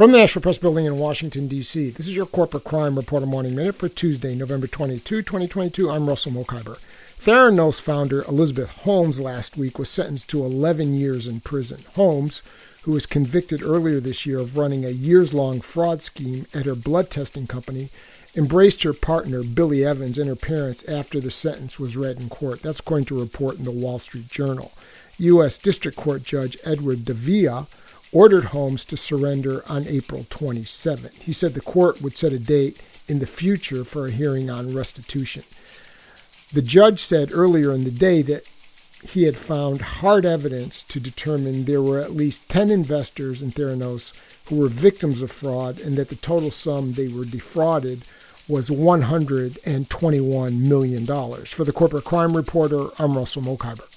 From the National Press Building in Washington, D.C., this is your Corporate Crime Reporter Morning Minute for Tuesday, November 22, 2022. I'm Russell Mokhiber. Theranos founder Elizabeth Holmes last week was sentenced to 11 years in prison. Holmes, who was convicted earlier this year of running a years long fraud scheme at her blood testing company, embraced her partner, Billy Evans, and her parents after the sentence was read in court. That's according to a report in the Wall Street Journal. U.S. District Court Judge Edward Davila ordered Holmes to surrender on April 27. He said the court would set a date in the future for a hearing on restitution. The judge said earlier in the day that he had found hard evidence to determine there were at least 10 investors in Theranos who were victims of fraud and that the total sum they were defrauded was $121 million. For the Corporate Crime Reporter, I'm Russell Mokhiber.